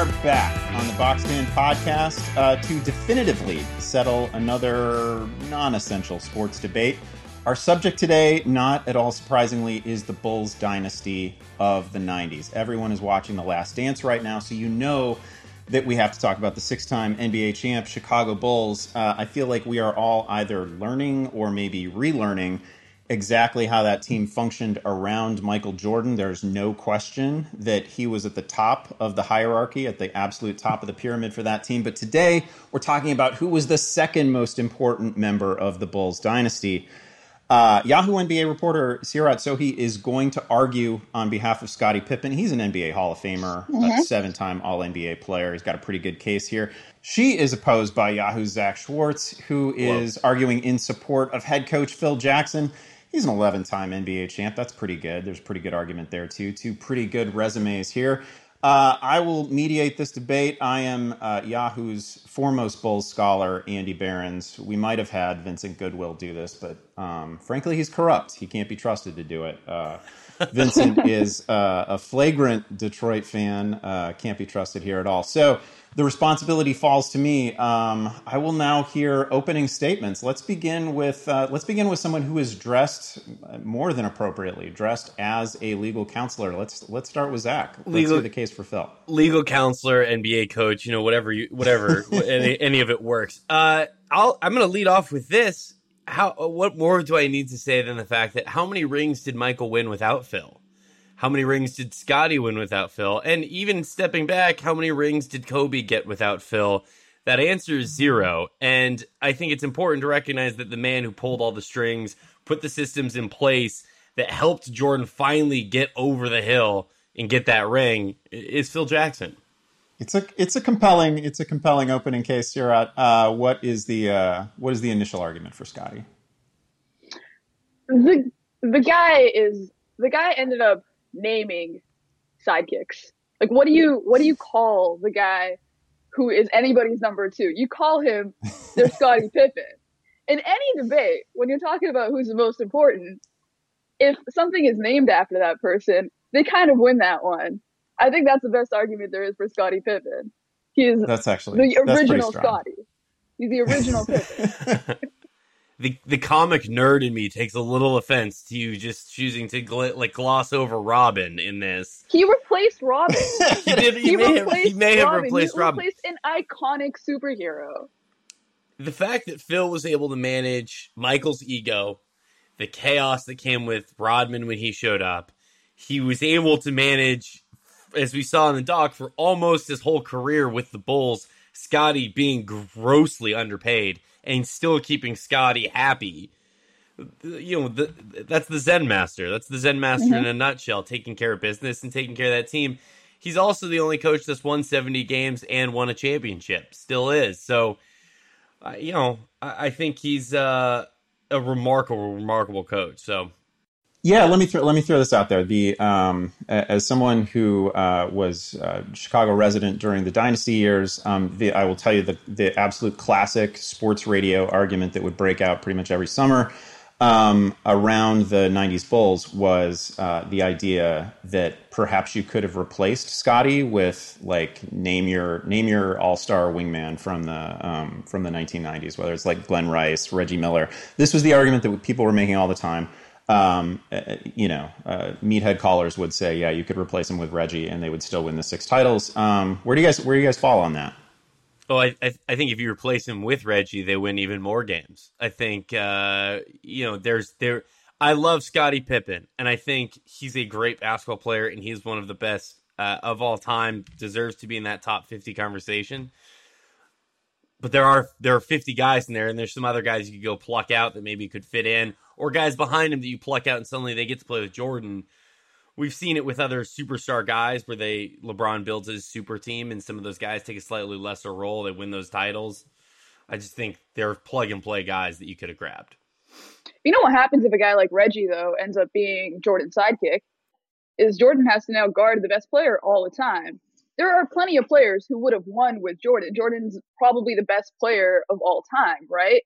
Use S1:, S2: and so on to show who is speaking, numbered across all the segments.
S1: are back on the Boxed In podcast uh, to definitively settle another non essential sports debate. Our subject today, not at all surprisingly, is the Bulls dynasty of the 90s. Everyone is watching The Last Dance right now, so you know that we have to talk about the six time NBA champ Chicago Bulls. Uh, I feel like we are all either learning or maybe relearning exactly how that team functioned around Michael Jordan. There's no question that he was at the top of the hierarchy, at the absolute top of the pyramid for that team. But today, we're talking about who was the second most important member of the Bulls dynasty. Uh, Yahoo NBA reporter Seerat Sohi is going to argue on behalf of Scottie Pippen. He's an NBA Hall of Famer, mm-hmm. a seven time All NBA player. He's got a pretty good case here. She is opposed by Yahoo's Zach Schwartz, who is Whoa. arguing in support of head coach Phil Jackson. He's an 11 time NBA champ. That's pretty good. There's a pretty good argument there, too. Two pretty good resumes here. Uh, I will mediate this debate. I am uh, Yahoo's foremost Bulls scholar, Andy Behrens. We might have had Vincent Goodwill do this, but um, frankly, he's corrupt. He can't be trusted to do it. Uh, Vincent is uh, a flagrant Detroit fan, uh, can't be trusted here at all. So the responsibility falls to me. Um, I will now hear opening statements. Let's begin with uh, let's begin with someone who is dressed more than appropriately, dressed as a legal counselor. Let's let's start with Zach. Let's legal, hear the case for Phil.
S2: Legal counselor, NBA coach, you know, whatever you whatever any, any, of it works. Uh, I'll I'm going to lead off with this. How what more do I need to say than the fact that how many rings did Michael win without Phil? How many rings did Scottie win without Phil? And even stepping back, how many rings did Kobe get without Phil? That answer is zero. And I think it's important to recognize that the man who pulled all the strings, put the systems in place that helped Jordan finally get over the hill and get that ring is Phil Jackson.
S1: It's a it's a compelling it's a compelling opening case here. Uh, what is the uh, what is the initial argument for Scottie?
S3: The the guy is the guy ended up naming sidekicks. Like, what do you what do you call the guy who is anybody's number two? You call him their Scottie Pippen. In any debate, when you're talking about who's the most important, if something is named after that person, they kind of win that one. I think that's the best argument there is for Scottie Pippen. He is
S1: that's actually
S3: the original Scottie. He's the original Pippen.
S2: The the comic nerd in me takes a little offense to you just choosing to gl- like gloss over Robin in this.
S3: He replaced Robin.
S2: he, did, he, he, may have, he may have Robin. replaced he Robin.
S3: Replaced an iconic superhero.
S2: The fact that Phil was able to manage Michael's ego, the chaos that came with Rodman when he showed up, he was able to manage, as we saw in the doc, for almost his whole career with the Bulls. Scottie being grossly underpaid and still keeping Scottie happy. You know, the, that's the Zen master. That's the Zen master mm-hmm. in a nutshell, taking care of business and taking care of that team. He's also the only coach that's won 70 games and won a championship. Still is. So, uh, you know, I, I think he's uh, a remarkable, remarkable coach. So,
S1: yeah, let me throw, let me throw this out there. The um, as someone who uh, was a Chicago resident during the dynasty years, um, the, I will tell you the the absolute classic sports radio argument that would break out pretty much every summer um, around the '90s Bulls was uh, the idea that perhaps you could have replaced Scottie with like name your name your All Star wingman from the um, from the 1990s, whether it's like Glen Rice, Reggie Miller. This was the argument that people were making all the time um, uh, you know, uh, meathead callers would say, yeah, you could replace him with Reggie, and they would still win the six titles. Um, where do you guys where do you guys fall on that?
S2: Oh, I, I, think if you replace him with Reggie, they win even more games. I think uh, you know there's there. I love Scottie Pippen, and I think he's a great basketball player, and he's one of the best uh, of all time. Deserves to be in that top fifty conversation. But there are there are fifty guys in there, and there's some other guys you could go pluck out that maybe could fit in or guys behind him that you pluck out and suddenly they get to play with Jordan. We've seen it with other superstar guys where they LeBron builds his super team and some of those guys take a slightly lesser role. They win those titles. I just think they're plug and play guys that you could have grabbed.
S3: You know what happens if a guy like Reggie though ends up being Jordan's sidekick? Is Jordan has to now guard the best player all the time. There are plenty of players who would have won with Jordan. Jordan's probably the best player of all time, right?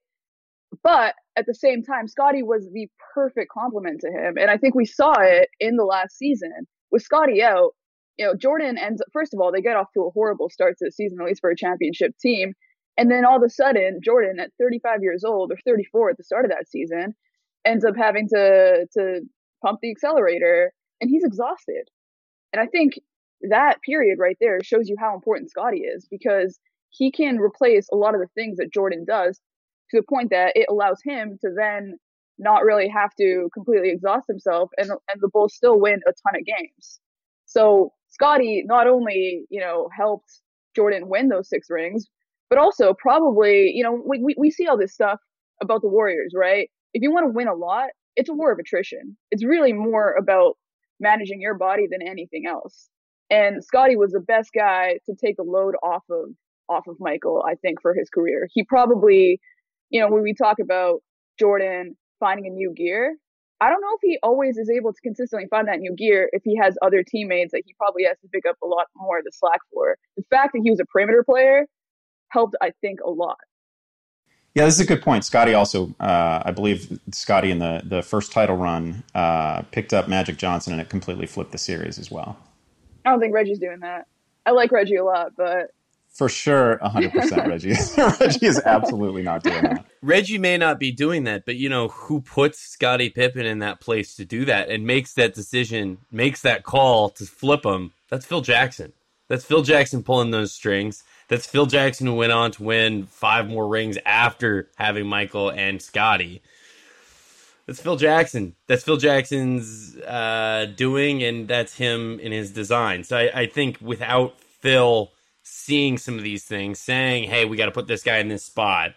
S3: But at the same time, Scottie was the perfect complement to him. And I think we saw it in the last season. With Scottie out, you know, Jordan ends up, first of all, they get off to a horrible start to the season, at least for a championship team. And then all of a sudden, Jordan at 35 years old or 34 at the start of that season ends up having to, to pump the accelerator and he's exhausted. And I think that period right there shows you how important Scottie is because he can replace a lot of the things that Jordan does to the point that it allows him to then not really have to completely exhaust himself and and the Bulls still win a ton of games. So Scottie not only, you know, helped Jordan win those six rings, but also probably, you know, we, we, we see all this stuff about the Warriors, right? If you want to win a lot, it's a war of attrition. It's really more about managing your body than anything else. And Scottie was the best guy to take the load off of off of Michael, I think, for his career. He probably, you know, when we talk about Jordan finding a new gear, I don't know if he always is able to consistently find that new gear if he has other teammates that he probably has to pick up a lot more of the slack for. The fact that he was a perimeter player helped, I think, a lot.
S1: Yeah, this is a good point. Scottie also, uh, I believe Scottie in the, the first title run uh, picked up Magic Johnson and it completely flipped the series as well.
S3: I don't think Reggie's doing that. I like Reggie a lot, but
S1: for sure 100% Reggie. Reggie is absolutely not doing that.
S2: Reggie may not be doing that, but you know, who puts Scottie Pippen in that place to do that and makes that decision, makes that call to flip him? That's Phil Jackson. That's Phil Jackson pulling those strings. That's Phil Jackson who went on to win five more rings after having Michael and Scottie. That's Phil Jackson. That's Phil Jackson's uh, doing, and that's him in his design. So I, I think without Phil seeing some of these things, saying, "Hey, we got to put this guy in this spot,"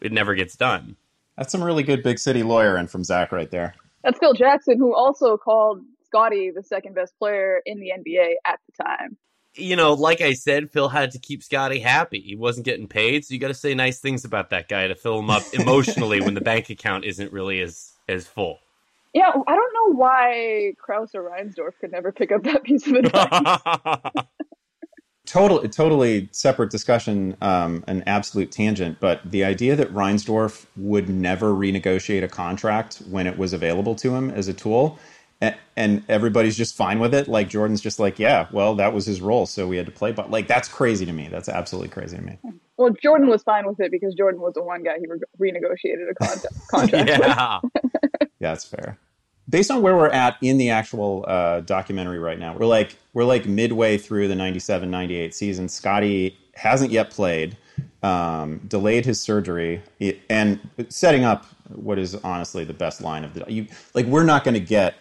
S2: it never gets done.
S1: That's some really good big city lawyering from Zach right there.
S3: That's Phil Jackson, who also called Scottie the second best player in the NBA at the time.
S2: You know, like I said, Phil had to keep Scottie happy. He wasn't getting paid, so you got to say nice things about that guy to fill him up emotionally when the bank account isn't really as as full.
S3: Yeah, I don't know why Krause or Reinsdorf could never pick up that piece of advice.
S1: Total, totally separate discussion, um, an absolute tangent. But the idea that Reinsdorf would never renegotiate a contract when it was available to him as a tool, and, and everybody's just fine with it. Like Jordan's just like, yeah, well, that was his role, so we had to play. But like, that's crazy to me. That's absolutely crazy to me.
S3: Well, Jordan was fine with it because Jordan was the one guy he re- renegotiated a con- contract.
S2: yeah,
S1: yeah, that's fair based on where we're at in the actual uh, documentary right now, we're like we're like midway through the 97-98 season. Scottie hasn't yet played, um, delayed his surgery, and setting up what is honestly the best line of the you like. We're not going to get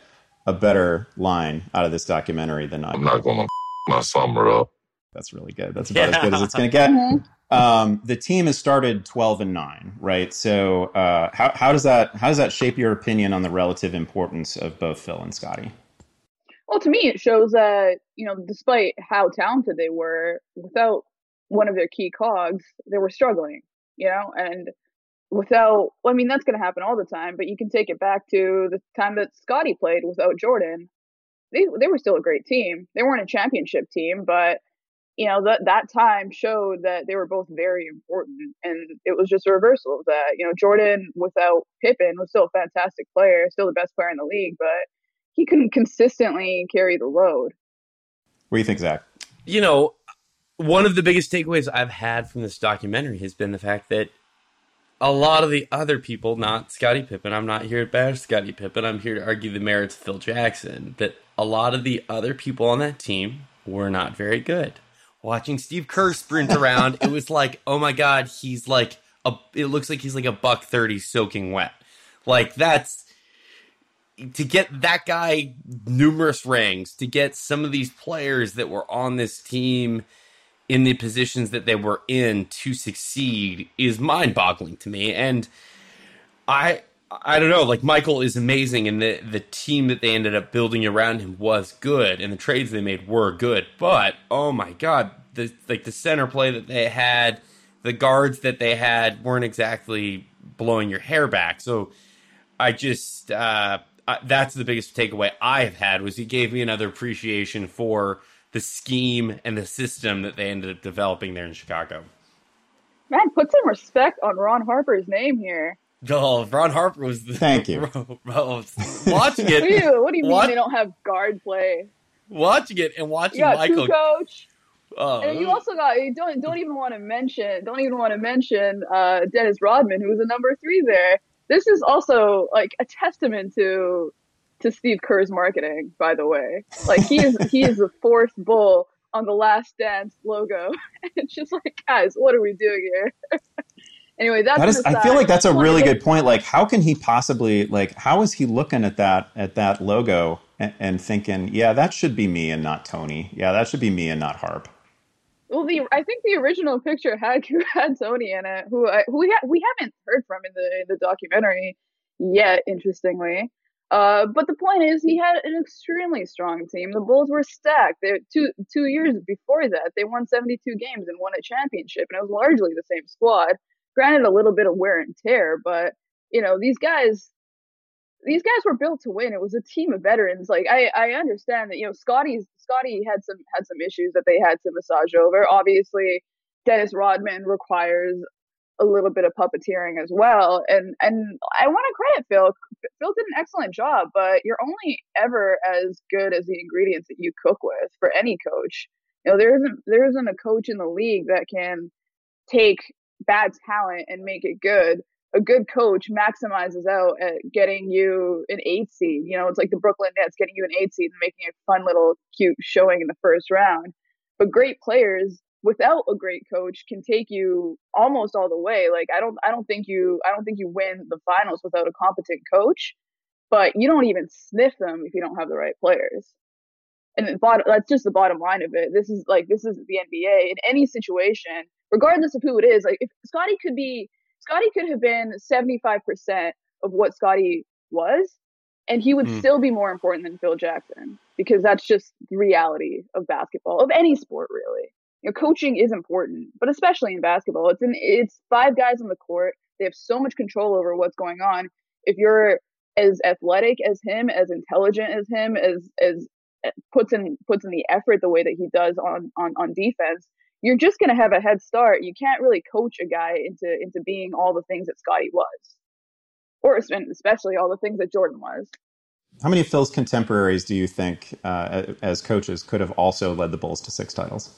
S1: a better line out of this documentary than
S4: I'm not going to my summer up.
S1: That's really good. That's about yeah. as good as it's going to get. Mm-hmm. Um, the team has started twelve and nine, right? So uh, how how does that how does that shape your opinion on the relative importance of both Phil and Scottie
S3: Well, to me, it shows that you know, despite how talented they were, without one of their key cogs, they were struggling. You know, and without, I mean, that's going to happen all the time. But you can take it back to the time that Scottie played without Jordan. They they were still a great team. They weren't a championship team, but you know that that time showed that they were both very important and it was just a reversal of that you know jordan without pippen was still a fantastic player still the best player in the league but he couldn't consistently carry the load
S1: what do you think zach
S2: you know one of the biggest takeaways i've had from this documentary has been the fact that a lot of the other people, not Scottie Pippen, I'm not here to bash Scottie Pippen. I'm here to argue the merits of Phil Jackson. That a lot of the other people on that team were not very good watching Steve Kerr sprint around, it was like, oh my god, he's like a. It looks like he's like a buck thirty soaking wet. Like that's to get that guy numerous rings, to get some of these players that were on this team in the positions that they were in to succeed is mind-boggling to me. And I I don't know, like Michael is amazing and the the team that they ended up building around him was good and the trades they made were good. But oh my god, the like the center play that they had, the guards that they had weren't exactly blowing your hair back. So I just uh I, that's the biggest takeaway I have had was he gave me another appreciation for the scheme and the system that they ended up developing there in Chicago.
S3: Man, put some respect on Ron Harper's name here.
S2: Oh, Ron Harper was the
S1: thank you.
S2: Bro, bro, watching it.
S3: what do you, what do you mean they don't have guard play?
S2: watching it and watching
S3: You got
S2: Michael.
S3: two coach,
S2: Oh,
S3: and you also got you don't don't even want to mention don't even want to mention uh, Dennis Rodman, who was a number three there. This is also like a testament to to Steve Kerr's marketing, by the way. Like he is he is the fourth bull on the Last Dance logo. it's just like, guys, what are we doing here? anyway, that's
S1: That is, I feel like that's a really good point. Like, how can he possibly like? How is he looking at that at that logo and, and thinking, yeah, that should be me and not Tony. Yeah, that should be me and not Harp.
S3: Well, the I think the original picture had had Tony in it, who I, who we ha- we haven't heard from in the in the documentary yet. Interestingly, uh, but the point is, he had an extremely strong team. The Bulls were stacked. They, two two years before that, they won seventy two games and won a championship, and it was largely the same squad. Granted, a little bit of wear and tear, but you know these guys. These guys were built to win. It was a team of veterans. Like I, I understand that you know Scottie's Scottie had some had some issues that they had to massage over. Obviously, Dennis Rodman requires a little bit of puppeteering as well. And and I want to credit Phil. Phil did an excellent job, but you're only ever as good as the ingredients that you cook with for any coach. You know, there isn't there isn't a coach in the league that can take bad talent and make it good. A good coach maximizes out at getting you an eight seed. You know, it's like the Brooklyn Nets getting you an eight seed and making a fun little cute showing in the first round. But great players without a great coach can take you almost all the way. Like I don't I don't think you I don't think you win the finals without a competent coach, but you don't even sniff them if you don't have the right players. And bottom, that's just the bottom line of it. This is like this is the NBA in any situation, regardless of who it is. Like if Scottie could be Scottie could have been 75% of what Scottie was, and he would
S2: Hmm.
S3: still be more important than Phil Jackson because that's just the reality of basketball, of any sport, really. You know, coaching is important, but especially in basketball, it's an it's five guys on the court. They have so much control over what's going on. If you're as athletic as him, as intelligent as him, as as eh, puts in puts in the effort the way that he does on on on defense, you're just going to have a head start. You can't really coach a guy into into being all the things that Scottie was, or especially all the things that Jordan was.
S1: How many of Phil's contemporaries do you think, uh, as coaches, could have also led the Bulls to six titles?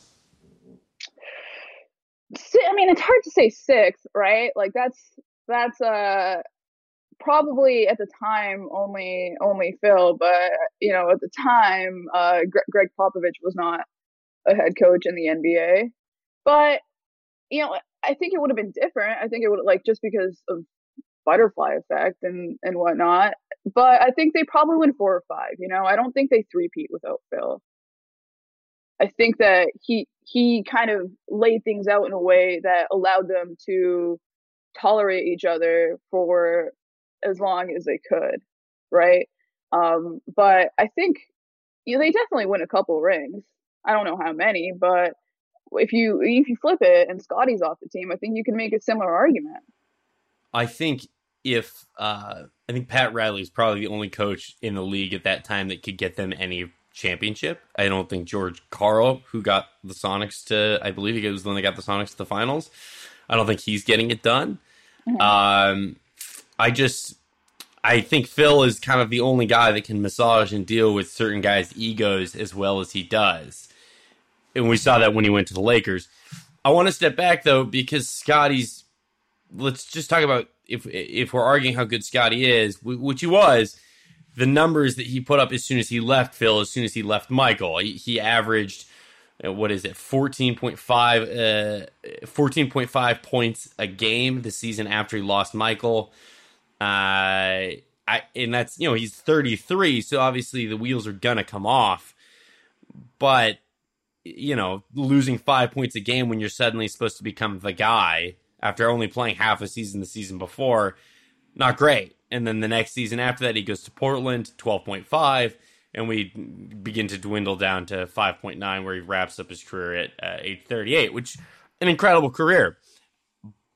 S3: I mean, it's hard to say six, right? Like that's that's uh probably at the time only only Phil, but you know at the time uh Gre- Gregg Popovich was not a head coach in the NBA, but you know I think it would have been different. I think it would like just because of butterfly effect and and whatnot. But I think they probably win four or five. You know, I don't think they three-peat without Phil. I think that he he kind of laid things out in a way that allowed them to tolerate each other for as long as they could, right? Um, but I think you know, they definitely win a couple rings. I don't know how many, but if you if you flip it and Scottie's off the team, I think you can make a similar argument.
S2: I think if uh, I think Pat Riley is probably the only coach in the league at that time that could get them any championship. I don't think George Karl, who got the Sonics to, I believe he was the one that got the Sonics to the finals. I don't think he's getting it done. Um, I just, I think Phil is kind of the only guy that can massage and deal with certain guys' egos as well as he does. And we saw that when he went to the Lakers. I want to step back though because Scottie's. Let's just talk about if if we're arguing how good Scottie is, which he was. The numbers that he put up as soon as he left Phil, as soon as he left Michael, he, he averaged uh, what is it 14.5 uh 14.5 points a game the season after he lost Michael. Uh I and that's you know he's 33 so obviously the wheels are gonna come off. But you know, losing 5 points a game when you're suddenly supposed to become the guy after only playing half a season the season before, not great. And then the next season after that he goes to Portland 12.5 and we begin to dwindle down to 5.9 where he wraps up his career at uh, age 38 which an incredible career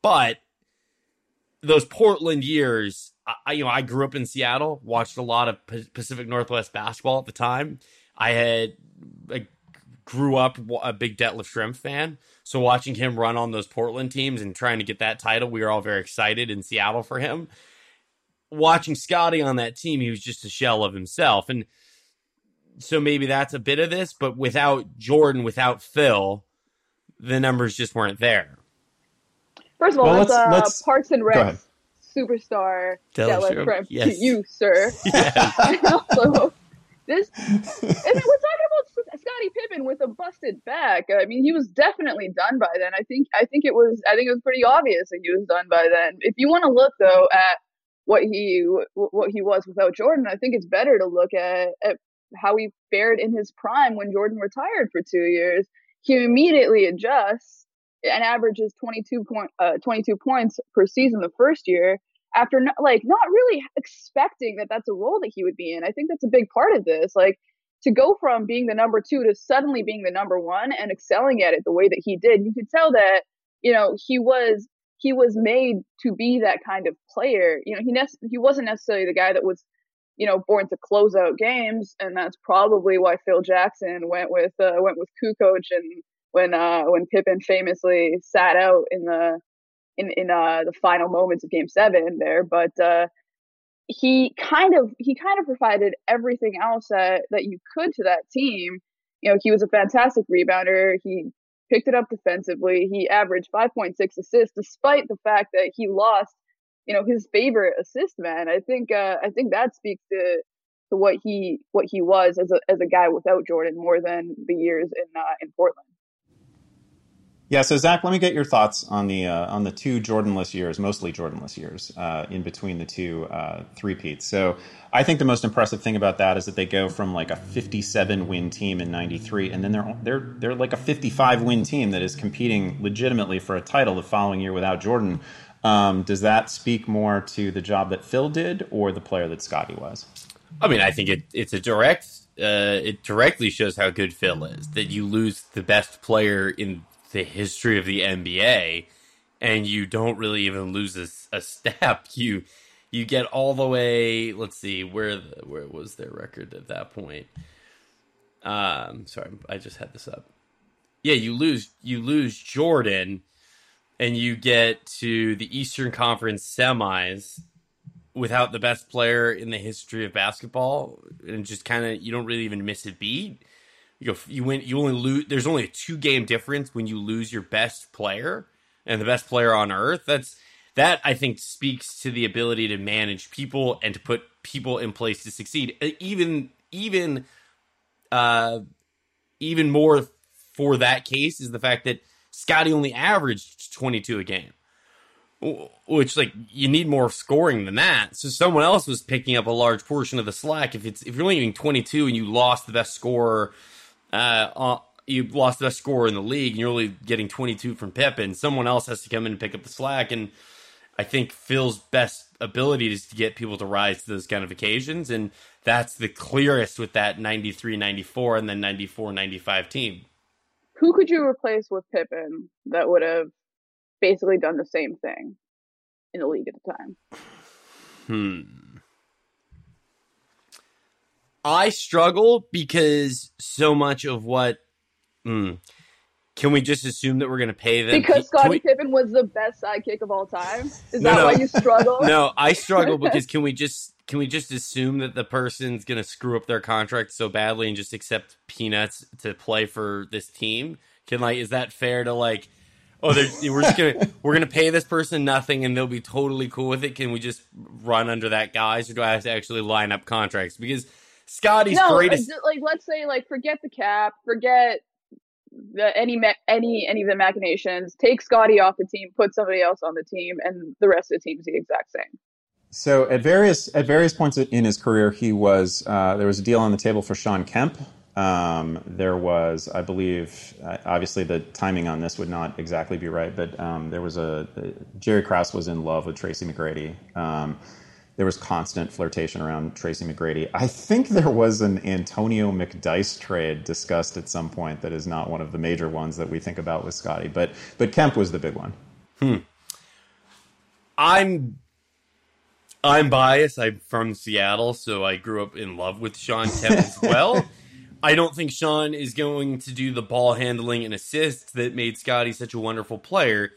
S2: but those portland years I- you know i grew up in seattle watched a lot of pacific northwest basketball at the time i had I grew up a big Detlef Schrempf fan so watching him run on those portland teams and trying to get that title we were all very excited in seattle for him watching Scottie on that team he was just a shell of himself and so maybe that's a bit of this, but without Jordan, without Phil, the numbers just weren't there.
S3: First of all,
S1: Well,
S3: that's
S1: let's-
S3: uh,
S1: let's-
S3: Parks and
S1: go.
S3: Rec superstar
S2: Dallas
S3: Dallas Schrempf
S2: yes.
S3: to you, sir.
S2: Yeah.
S3: and also, this, I mean, we're talking about S- Scottie Pippen with back. I mean, he was definitely done by then. I think, I think it was, I think it was pretty obvious that he was done by then. If you want to look though at what he, what he was without Jordan, I think it's better to look at, at how he fared in his prime when Jordan retired for two years. He immediately adjusts and averages 22 point, uh, 22 points per season the first year after not, like not really expecting that that's a role that he would be in. I think that's a big part of this. Like to go from being the number two to suddenly being the number one and excelling at it the way that he did, you could tell that you know he was he was made to be that kind of player. You know, he ne- he wasn't necessarily the guy that was you know born to close out games, and that's probably why Phil Jackson went with uh, went with Kukoc and when uh when Pippen famously sat out in the in in uh the final moments of game 7 there but uh he kind of he kind of provided everything else that that you could to that team. You know he was a fantastic rebounder. He picked it up defensively. He averaged 5.6 assists despite the fact that he lost you know his favorite assist man. I think uh i think that speaks to to what he what he was as a as a guy without jordan more than the years in uh in portland
S1: Yeah, so Zach, let me get your thoughts on the uh, on the two Jordanless years, mostly Jordanless years, uh, in between the two uh, three peats. So I think the most impressive thing about that is that they go from like a 57 win team in '93, and then they're they're they're like a 55 win team that is competing legitimately for a title the following year without Jordan. Um, does that speak more to the job that Phil did or the player that Scottie was?
S2: I mean, I think it, it's a direct. Uh, it directly shows how good Phil is. That you lose the best player in the history of the NBA, and you don't really even lose a, a step. You you get all the way. Let's see where the, where was their record at that point. Um, sorry, I just had this up. Yeah, you lose you lose Jordan, and you get to the Eastern Conference semis without the best player in the history of basketball, and just kind of you don't really even miss a beat. You you win. You only lose. There's only a two game difference when you lose your best player and the best player on earth. That's that I think speaks to the ability to manage people and to put people in place to succeed. Uh, Even even uh even more for that case is the fact that Scottie only averaged 22 a game which like you need more scoring than that. So someone else was picking up a large portion of the slack. If it's if you're only getting 22 and you lost the best scorer, uh, uh, you lost the best scorer in the league, and you're only getting 22 from Pippen. Someone else has to come in and pick up the slack. And I think Phil's best ability is to get people to rise to those kind of occasions, and that's the clearest with that 93, 94, and then 94, 95 team.
S3: who could you replace with Pippen that would have basically done the same thing in the league at the time?
S2: Hmm. I struggle because so much of what. Hmm. Can we just assume that we're going to pay them?
S3: Because Scottie
S2: we-
S3: Pippen was the best sidekick of all time. Is
S2: No,
S3: that
S2: no.
S3: why you struggle?
S2: no, I struggle because can we just can we just assume that the person's going to screw up their contract so badly and just accept peanuts to play for this team? Can like is that fair to like? Oh, we're just gonna we're gonna pay this person nothing and they'll be totally cool with it. Can we just run under that guys, or do I have to actually line up contracts? Because Scottie's
S3: no,
S2: greatest.
S3: uh, like let's say like forget the cap, forget the any any any of the machinations. Take Scottie off the team, put somebody else on the team, and the rest of the team's the exact same.
S1: So at various at various points in his career, he was uh, there was a deal on the table for Shawn Kemp. Um, there was, I believe, uh, obviously the timing on this would not exactly be right, but um, there was a Jerry Krause was in love with Tracy McGrady. Um, there was constant flirtation around Tracy McGrady. I think there was an Antonio McDyess trade discussed at some point that is not one of the major ones that we think about with Scottie, but but Kemp was the big one. Hmm.
S2: I'm I'm biased. I'm from Seattle, so I grew up in love with Shawn Kemp as well. I don't think Shawn is going to do the ball handling and assists that made Scottie such a wonderful player.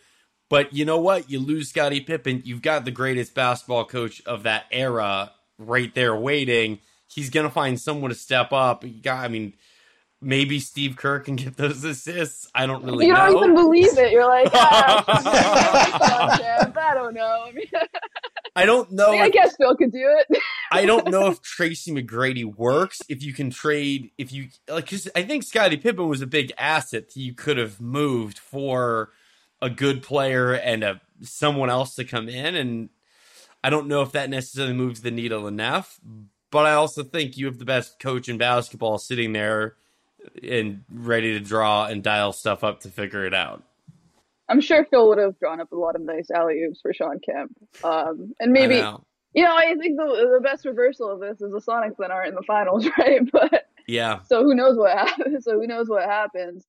S2: But you know what? You lose Scottie Pippen, you've got the greatest basketball coach of that era right there waiting. he's going to find someone to step up. Got I mean, maybe Steve Kerr can get those assists. I don't really.
S3: You
S2: know.
S3: don't even believe it. You're like, ah, I don't know. I mean,
S2: I don't know.
S3: I, I guess Phil could do it.
S2: I don't know if Tracy McGrady works. If you can trade, if you like, because I think Scottie Pippen was a big asset that you could have moved for a good player and a someone else to come in. And I don't know if that necessarily moves the needle enough. But I also think you have the best coach in basketball sitting there and ready to draw and dial stuff up to figure it out.
S3: I'm sure Phil would have drawn up a lot of nice alley oops for Shawn Kemp. Um, and maybe, know. you know, I think the, the best reversal of this is the Sonics that aren't in the finals, right? But
S2: yeah.
S3: So who knows what happens? So who knows what happens?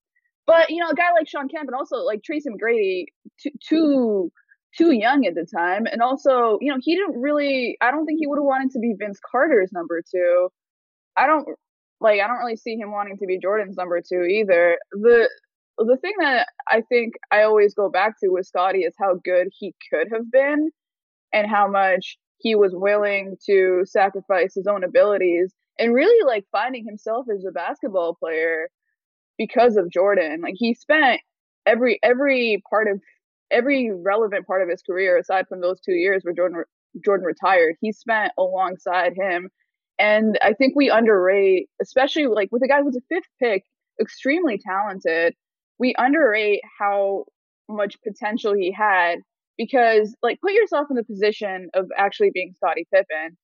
S3: But you know, a guy like Shawn Kemp and also like Tracy McGrady, too, too too young at the time, and also you know he didn't really. I don't think he would have wanted to be Vince Carter's number two. I don't like. I don't really see him wanting to be Jordan's number two either. The the thing that I think I always go back to with Scottie is how good he could have been, and how much he was willing to sacrifice his own abilities and really like finding himself as a basketball player because of Jordan. Like he spent every every part of every relevant part of his career, aside from those two years where Jordan Jordan retired, he spent alongside him. And I think we underrate, especially like with a guy who's a fifth pick, extremely talented. We underrate how much potential he had because, like, put yourself in the position of actually being Scottie Pippen.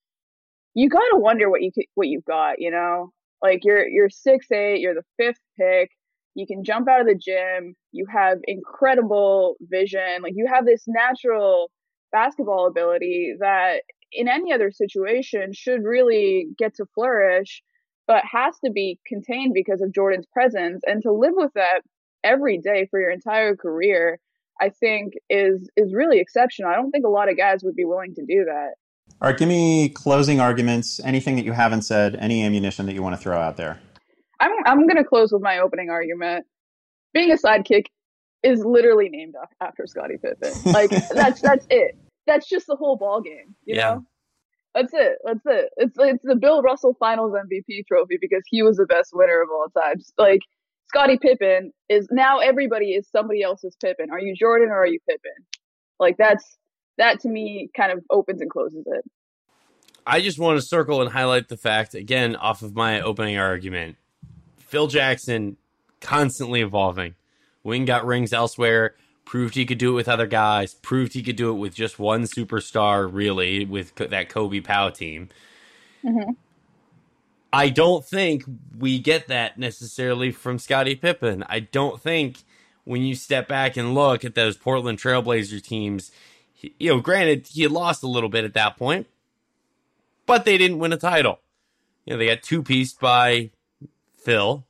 S3: You gotta wonder what you what you've got, you know. Like you're you're six eight, you're the fifth pick. You can jump out of the gym. You have incredible vision. Like you have this natural basketball ability that in any other situation should really get to flourish, but has to be contained because of Jordan's presence. And to live with that every day for your entire career, I think is is really exceptional. I don't think a lot of guys would be willing to do that.
S1: All right, give me closing arguments, anything that you haven't said, any ammunition that you want to throw out there.
S3: I'm I'm going to close with my opening argument. Being a sidekick is literally named after Scottie Pippen. Like that's that's it. That's just the whole ball game, you yeah. know? That's it. That's it. It's it's the Bill Russell Finals MVP trophy because he was the best winner of all time. Like Scottie Pippen is now everybody is somebody else's Pippen. Are you Jordan or are you Pippen? Like that's that to me kind of opens and closes it.
S2: I just want to circle and highlight the fact again off of my opening argument. Phil Jackson constantly evolving. Wing got rings elsewhere, proved he could do it with other guys, proved he could do it with just one superstar, really, with that Kobe Pau team. Mm-hmm. I don't think we get that necessarily from Scottie Pippen. I don't think when you step back and look at those Portland Trailblazer teams, you know, granted, he had lost a little bit at that point, but they didn't win a title. You know, they got two pieced by Phil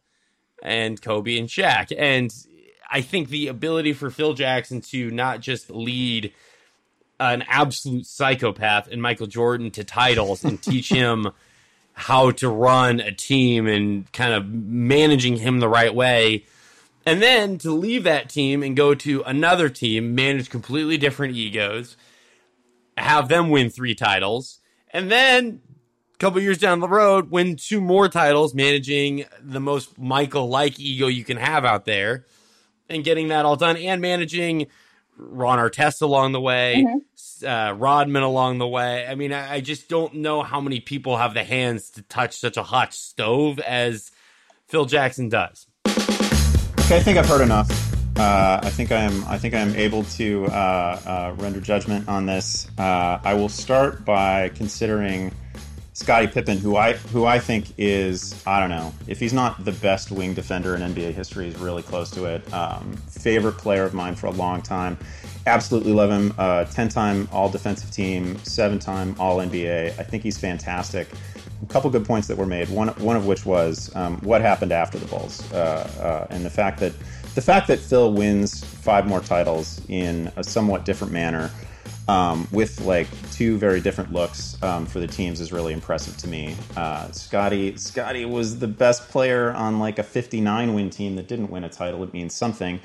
S2: and Kobe and Shaq. And I think the ability for Phil Jackson to not just lead an absolute psychopath and Michael Jordan to titles and teach him how to run a team and kind of managing him the right way and then to leave that team and go to another team, manage completely different egos, have them win three titles, and then a couple years down the road, win two more titles, managing the most Michael like ego you can have out there, and getting that all done, and managing Ron Artest along the way, mm-hmm. uh, Rodman along the way. I mean, I, I just don't know how many people have the hands to touch such a hot stove as Phil Jackson does.
S1: Okay, I think I've heard enough. Uh, I think I am. I think I am able to uh, uh, render judgment on this. Uh, I will start by considering Scottie Pippen, who I who I think is I don't know if he's not the best wing defender in NBA history, he's really close to it. Um, favorite player of mine for a long time. Absolutely love him. Uh, ten-time All Defensive Team, seven-time All NBA. I think he's fantastic a couple good points that were made. One one of which was um, what happened after the Bulls, uh, uh, and the fact that the fact that Phil wins five more titles in a somewhat different manner. Um, with like two very different looks um, for the teams is really impressive to me. Uh, Scotty Scottie was the best player on like a 59 win team that didn't win a title. It means something.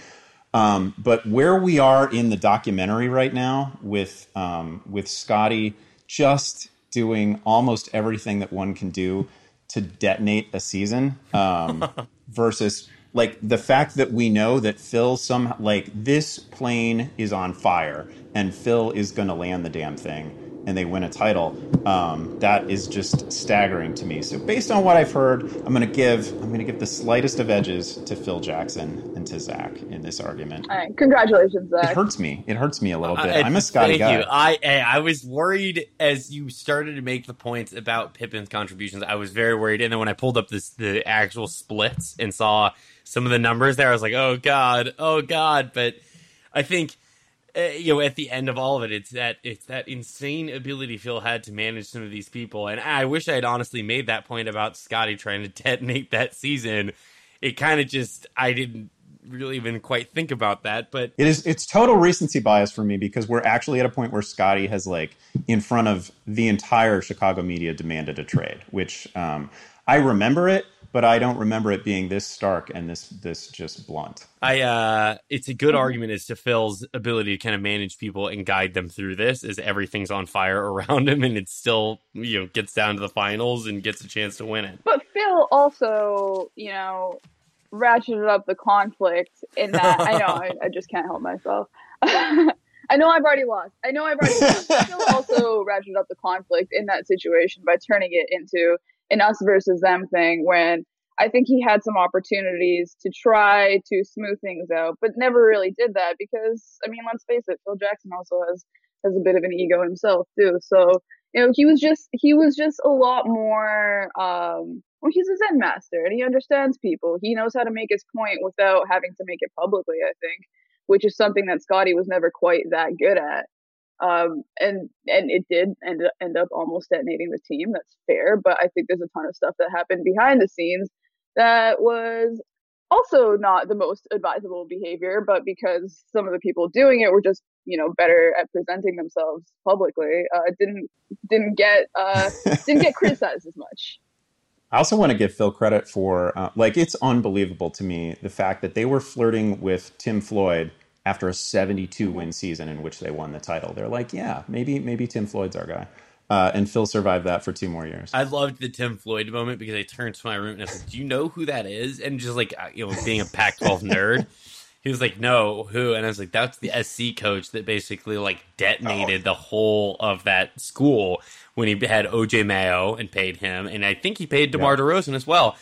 S1: Um, but where we are in the documentary right now with um, with Scottie just doing almost everything that one can do to detonate a season um, versus like the fact that we know that Phil some like this plane is on fire and Phil is going to land the damn thing and they win a title. Um, that is just staggering to me. So based on what I've heard, I'm going to give I'm going to give the slightest of edges to Phil Jackson and to Zach in this argument.
S3: All right, congratulations, Zach.
S1: It hurts me. It hurts me a little bit.
S2: Uh,
S1: I'm a Scottie
S2: thank
S1: guy.
S2: You. I I was worried as you started to make the points about Pippen's contributions. I was very worried, and then when I pulled up this the actual splits and saw some of the numbers there, I was like, oh god, oh god. But I think uh, you know, at the end of all of it, it's that it's that insane ability Phil had to manage some of these people. And I wish I had honestly made that point about Scottie trying to detonate that season. It kind of just I didn't really even quite think about that, but
S1: it is it's total recency bias for me because we're actually at a point where Scottie has like in front of the entire Chicago media demanded a trade, which um, I remember it, but I don't remember it being this stark and this this just blunt.
S2: I uh it's a good argument as to Phil's ability to kind of manage people and guide them through this is everything's on fire around him and it still, you know, gets down to the finals and gets a chance to win it.
S3: But Phil also, you know, ratcheted up the conflict in that I know I, I just can't help myself. I know I've already lost. I know I've already lost. Phil also ratcheted up the conflict in that situation by turning it into an us versus them thing when I think he had some opportunities to try to smooth things out, but never really did that because I mean, let's face it, Phil Jackson also has has a bit of an ego himself too. So you know, he was just he was just a lot more. Um, well, he's a Zen master and he understands people. He knows how to make his point without having to make it publicly. I think, which is something that Scottie was never quite that good at. Um, and and it did end up, end up almost detonating the team. That's fair, but I think there's a ton of stuff that happened behind the scenes that was also not the most advisable behavior, but because some of the people doing it were just you know better at presenting themselves publicly, uh, didn't didn't get uh, didn't get criticized as much.
S1: I also want to give Phil credit for uh, like it's unbelievable to me the fact that they were flirting with Tim Floyd after a 72 win season in which they won the title. They're like, yeah, maybe maybe Tim Floyd's our guy. Uh, and Phil survived that for two more years.
S2: I loved the Tim Floyd moment because I turned to my room and I said, like, "Do you know who that is?" And just like uh, you know, being a Pac-12 nerd, he was like, "No, who?" And I was like, "That's the SC coach that basically like detonated oh. the whole of that school when he had OJ Mayo and paid him, and I think he paid DeMar yeah. DeRozan as well."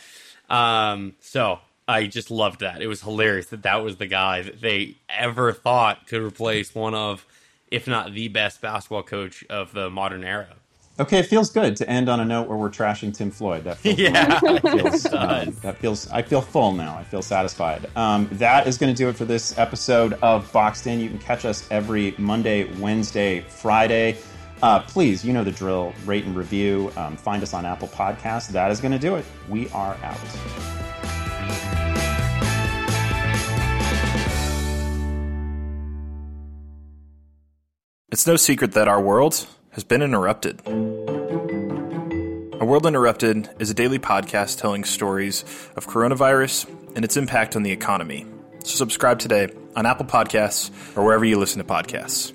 S2: Um, so I just loved that. It was hilarious that that was the guy that they ever thought could replace one of, if not the best basketball coach of the modern era.
S1: Okay, it feels good to end on a note where we're trashing Tim Floyd. That feels,
S2: yeah,
S1: that feels, um, that feels. I feel full now. I feel satisfied. Um, that is going to do it for this episode of Boxed In. You can catch us every Monday, Wednesday, Friday. Uh, please, you know the drill. Rate and review. Um, find us on Apple Podcasts. That is going to do it. We are out.
S5: It's no secret that our world has been interrupted. A World Interrupted is a daily podcast telling stories of coronavirus and its impact on the economy. So subscribe today on Apple Podcasts or wherever you listen to podcasts.